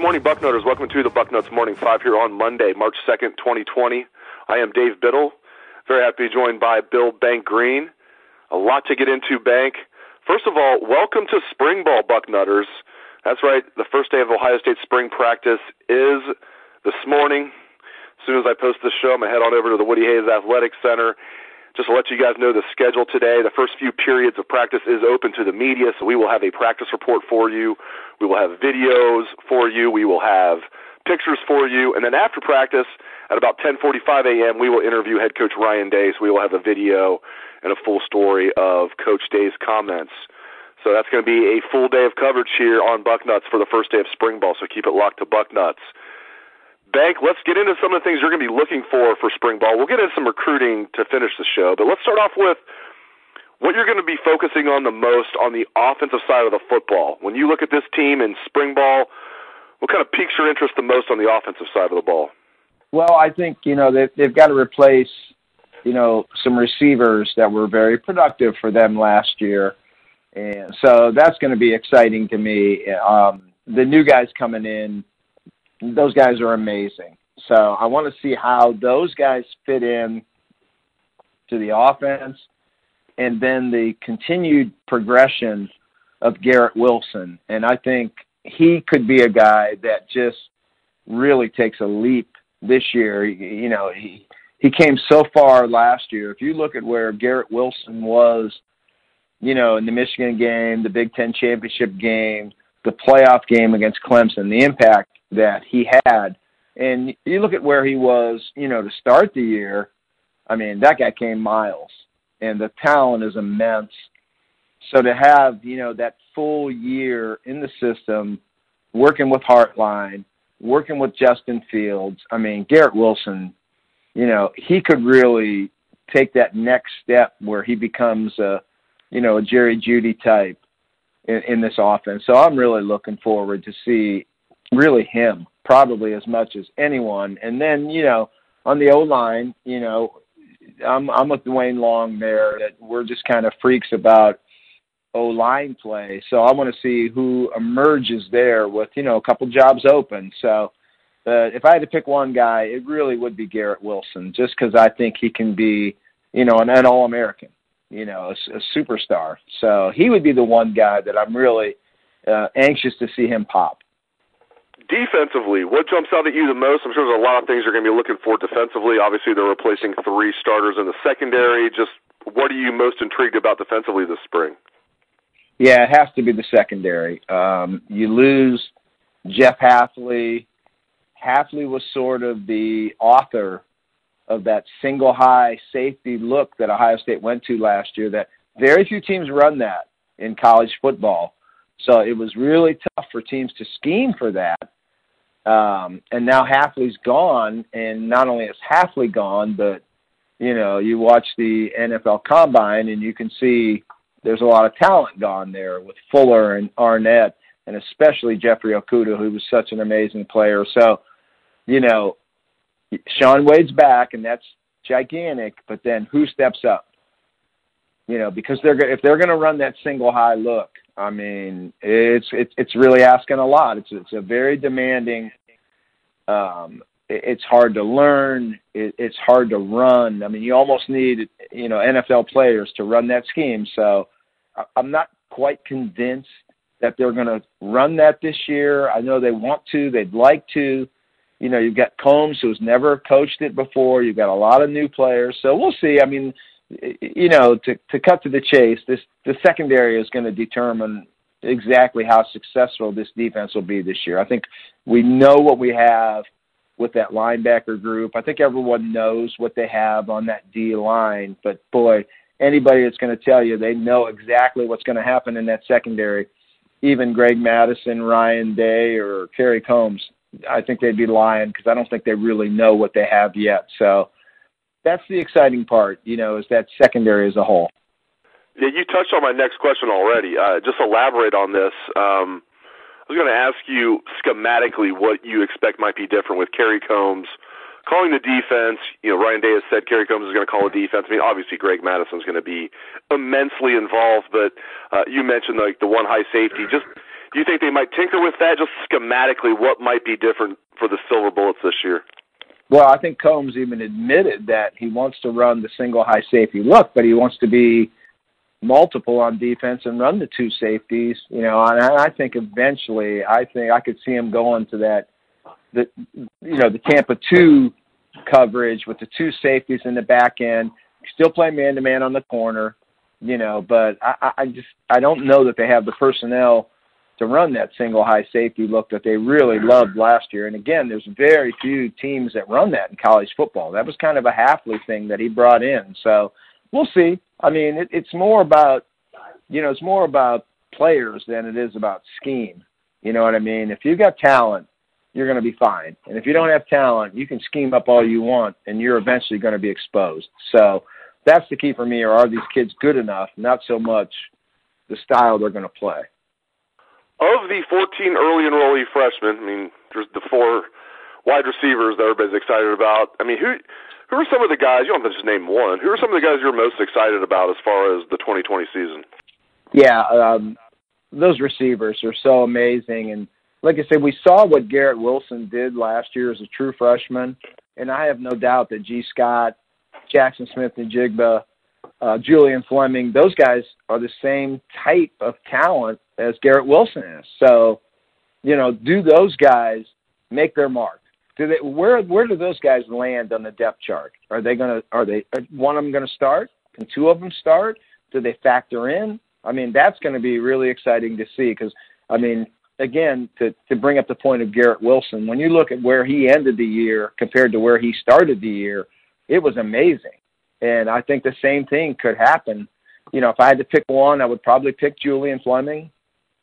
Good morning, Bucknutters. Welcome to the Bucknuts Morning Five here on Monday, March 2nd, 2020. I am Dave Biddle. Very happy to be joined by Bill Bank Greene. A lot to get into, Bank. First of all, welcome to spring ball, Bucknutters. That's right. The first day of Ohio State spring practice is this morning. As soon as I post this show, I'm going to head on over to the Woody Hayes Athletic Center just to let you guys know the schedule today. The first few periods of practice is open to the media, so we will have a practice report for you. We will have videos for you. We will have pictures for you, and then after practice at about 10:45 a.m., we will interview head coach Ryan Day. So we will have a video and a full story of Coach Day's comments. So that's going to be a full day of coverage here on Bucknuts for the first day of spring ball. So keep it locked to Bucknuts. Bank, let's get into some of the things you're going to be looking for for spring ball. We'll get into some recruiting to finish the show, but let's start off with what you're going to be focusing on the most on the offensive side of the football. When you look at this team in spring ball, what kind of piques your interest the most on the offensive side of the ball? Well, I think you know they've, they've got to replace you know some receivers that were very productive for them last year, and so that's going to be exciting to me. Um, the new guys coming in those guys are amazing. So I want to see how those guys fit in to the offense and then the continued progression of Garrett Wilson. And I think he could be a guy that just really takes a leap this year. You know, he he came so far last year. If you look at where Garrett Wilson was, you know, in the Michigan game, the Big Ten championship game, the playoff game against Clemson, the impact that he had. And you look at where he was, you know, to start the year. I mean, that guy came miles, and the talent is immense. So to have, you know, that full year in the system, working with Hartline, working with Justin Fields. I mean, Garrett Wilson, you know, he could really take that next step where he becomes a, you know, a Jerry Jeudy type in, in this offense. So I'm really looking forward to see really him probably as much as anyone. And then you know on the O line, you know I'm I'm with Duane Long there that we're just kind of freaks about O line play. So I want to see who emerges there with you know a couple jobs open. So. Uh, if I had to pick one guy, it really would be Garrett Wilson, just because I think he can be, you know, an, an All-American, you know, a, a superstar. So he would be the one guy that I'm really uh, anxious to see him pop defensively, what jumps out at you the most? I'm sure there's a lot of things you're going to be looking for defensively. Obviously, they're replacing three starters in the secondary. Just what are you most intrigued about defensively this spring? Yeah, it has to be the secondary. Um, you lose Jeff Hafley. Hafley was sort of the author of that single high safety look that Ohio State went to last year. That very few teams run that in college football. So it was really tough for teams to scheme for that. Um, and now Hafley's gone, and not only is Hafley gone, but you know, you watch the NFL Combine, and you can see there's a lot of talent gone there with Fuller and Arnette, and especially Jeffrey Okudah, who was such an amazing player. So, you know, Shaun Wade's back, and that's gigantic. But then who steps up? You know, because they're if they're going to run that single high look, I mean, it's it's it's really asking a lot. It's it's a very demanding. Um, it, it's hard to learn. It, it's hard to run. I mean, you almost need you know NFL players to run that scheme. So I'm not quite convinced that they're going to run that this year. I know they want to. They'd like to. You know, you've got Coombs who's never coached it before. You've got a lot of new players, so we'll see. I mean, you know, to to cut to the chase, this the secondary is going to determine exactly how successful this defense will be this year. I think we know what we have with that linebacker group. I think everyone knows what they have on that D line, but boy, anybody that's going to tell you they know exactly what's going to happen in that secondary, even Greg Mattison, Ryan Day, or Kerry Coombs, I think they'd be lying because I don't think they really know what they have yet. So that's the exciting part, you know, is that secondary as a whole. Yeah, you touched on my next question already. Uh, just elaborate on this. Um, I was going to ask you schematically what you expect might be different with Kerry Coombs calling the defense. You know, Ryan Day has said Kerry Coombs is going to call the defense. I mean, obviously Greg Mattison is going to be immensely involved, but uh, you mentioned like the one high safety. Just do you think they might tinker with that? Just schematically, what might be different for the Silver Bullets this year? Well, I think Coombs even admitted that he wants to run the single high safety look, but he wants to be multiple on defense and run the two safeties. You know, and I think eventually, I think I could see him going to that, the you know, the Tampa two coverage with the two safeties in the back end, still play man to man on the corner. You know, but I, I just I don't know that they have the personnel to run that single high safety look that they really loved last year. And again, there's very few teams that run that in college football. That was kind of a Hafley thing that he brought in. So we'll see. I mean, it, it's more about, you know, it's more about players than it is about scheme. You know what I mean? If you've got talent, you're going to be fine. And if you don't have talent, you can scheme up all you want, and you're eventually going to be exposed. So that's the key for me. Or are these kids good enough? Not so much the style they're going to play. Of the 14 early enrollee freshmen, I mean, there's the four wide receivers that everybody's excited about. I mean, who who are some of the guys? You don't have to just name one. Who are some of the guys you're most excited about as far as the 2020 season? Yeah, um, those receivers are so amazing, and like I said, we saw what Garrett Wilson did last year as a true freshman, and I have no doubt that Gee Scott, Jackson Smith-Njigba, uh, Julian Fleming, those guys are the same type of talent as Garrett Wilson is. So, you know, do those guys make their mark? do they where where do those guys land on the depth chart? Are they to are they are one of them to start? Can two of them start? Do they factor in? I mean, that's going to be really exciting to see because I mean, again, to to bring up the point of Garrett Wilson, when you look at where he ended the year compared to where he started the year, it was amazing. And I think the same thing could happen. You know, if I had to pick one, I would probably pick Julian Fleming,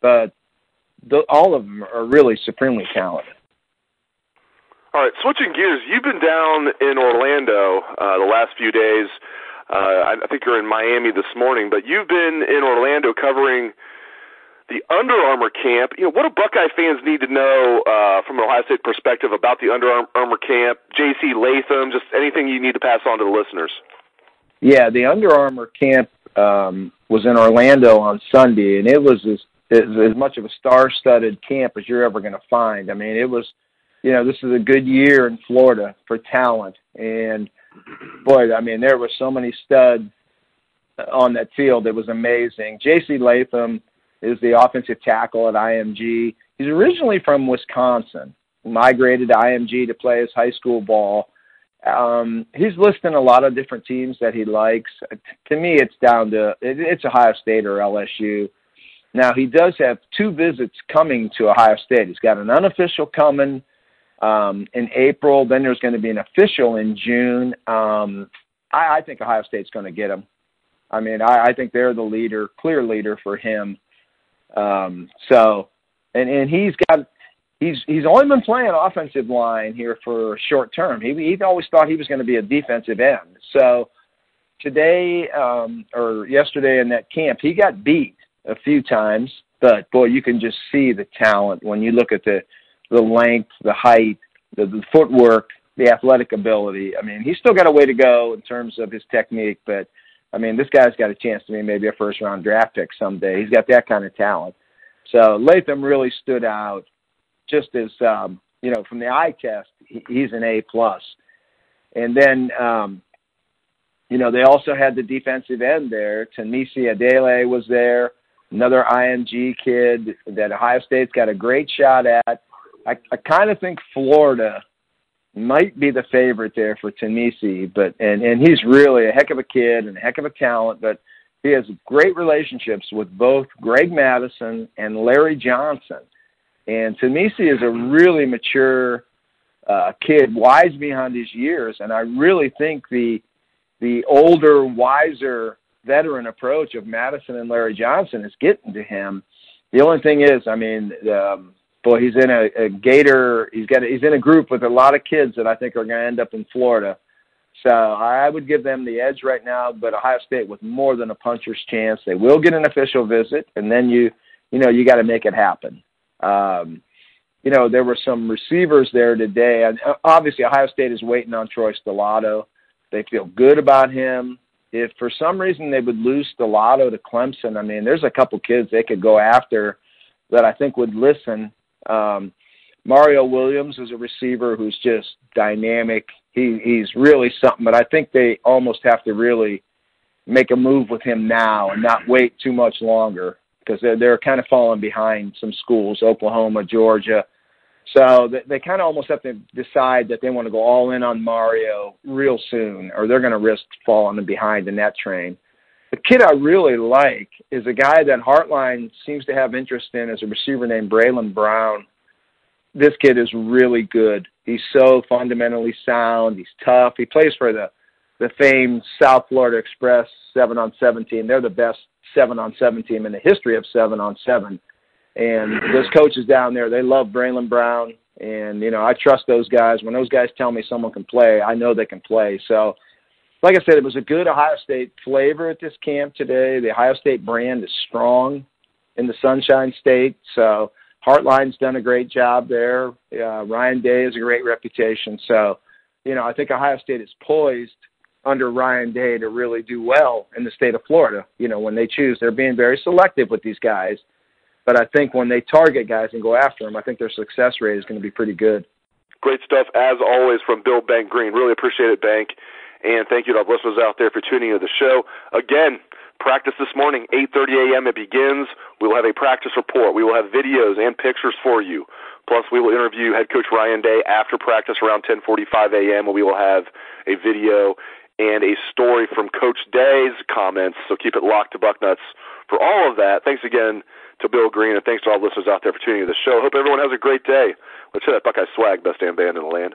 but the, all of them are really supremely talented. All right, switching gears, you've been down in Orlando uh, the last few days. Uh, I think you're in Miami this morning, but you've been in Orlando covering the Under Armour camp. You know, what do Buckeye fans need to know uh, from an Ohio State perspective about the Under Armour camp? J.C. Latham, just anything you need to pass on to the listeners. Yeah, the Under Armour camp um, was in Orlando on Sunday, and it was as, as, much of a star-studded camp as you're ever going to find. I mean, it was – you know, this is a good year in Florida for talent. And boy, I mean, there were so many studs on that field. It was amazing. J.C. Latham is the offensive tackle at IMG. He's originally from Wisconsin, migrated to IMG to play his high school ball. Um, he's listing a lot of different teams that he likes. To me, it's down to it, it's Ohio State or LSU. Now he does have two visits coming to Ohio State. He's got an unofficial coming um, in April. Then there's going to be an official in June. Um, I, I think Ohio State's going to get him. I mean, I, I think they're the leader, clear leader for him. Um, so, and and he's got he's he's only been playing offensive line here for short term. He he always thought he was going to be a defensive end. So today um, or yesterday in that camp, he got beat a few times, but boy, you can just see the talent when you look at the the length, the height, the, the footwork, the athletic ability. I mean, he's still got a way to go in terms of his technique, but I mean, this guy's got a chance to be maybe a first round draft pick someday. He's got that kind of talent. So Latham really stood out just as um, you know, from the eye test, he, he's an A plus. And then um, you know, they also had the defensive end there. Tunmise Adeleye was there another IMG kid that Ohio State's got a great shot at. I, I kind of think Florida might be the favorite there for Tunmise, but and and he's really a heck of a kid and a heck of a talent, but he has great relationships with both Greg Mattison and Larry Johnson. And Tunmise is a really mature uh, kid, wise behind his years, and I really think the the older, wiser veteran approach of Mattison and Larry Johnson is getting to him. The only thing is, I mean, um, boy, he's in a, a Gator. He's got. A, he's in a group with a lot of kids that I think are going to end up in Florida. So I would give them the edge right now, but Ohio State with more than a puncher's chance. They will get an official visit, and then you, you know, you got to make it happen. Um, you know, there were some receivers there today, and uh, obviously Ohio State is waiting on Troy Stellato. They feel good about him. If for some reason they would lose Stellato to Clemson, I mean, there's a couple kids they could go after that I think would listen. Um, Mario Williams is a receiver who's just dynamic. He he's really something, but I think they almost have to really make a move with him now and not wait too much longer because they're they're kind of falling behind some schools, Oklahoma, Georgia. So they, they kind of almost have to decide that they want to go all in on Mario real soon, or they're going to risk falling behind in that train. The kid I really like is a guy that Hartline seems to have interest in, as a receiver named Braylon Brown this kid is really good. He's so fundamentally sound. He's tough. He plays for the the famed South Florida Express seven on seventeen. They're the best seven on seven team in the history of seven on seven. And those coaches down there, they love Braylon Brown. And, you know, I trust those guys. When those guys tell me someone can play, I know they can play. So, like I said, it was a good Ohio State flavor at this camp today. The Ohio State brand is strong in the Sunshine State. So, Hartline's done a great job there. Uh, Ryan Day has a great reputation. So, you know, I think Ohio State is poised under Ryan Day to really do well in the state of Florida. You know, when they choose, they're being very selective with these guys. But I think when they target guys and go after them, I think their success rate is going to be pretty good. Great stuff, as always, from Bill Bank Greene. Really appreciate it, Bank. And thank you to our listeners out there for tuning into the show. Again, Practice this morning, 8:30 a.m. It begins. We will have a practice report. We will have videos and pictures for you. Plus, we will interview head coach Ryan Day after practice around 10:45 a.m. Where we will have a video and a story from Coach Day's comments. So keep it locked to Bucknuts for all of that. Thanks again to Bill Greene, and thanks to all the listeners out there for tuning in the show. Hope everyone has a great day. Let's hit that Buckeye swag, best damn band in the land.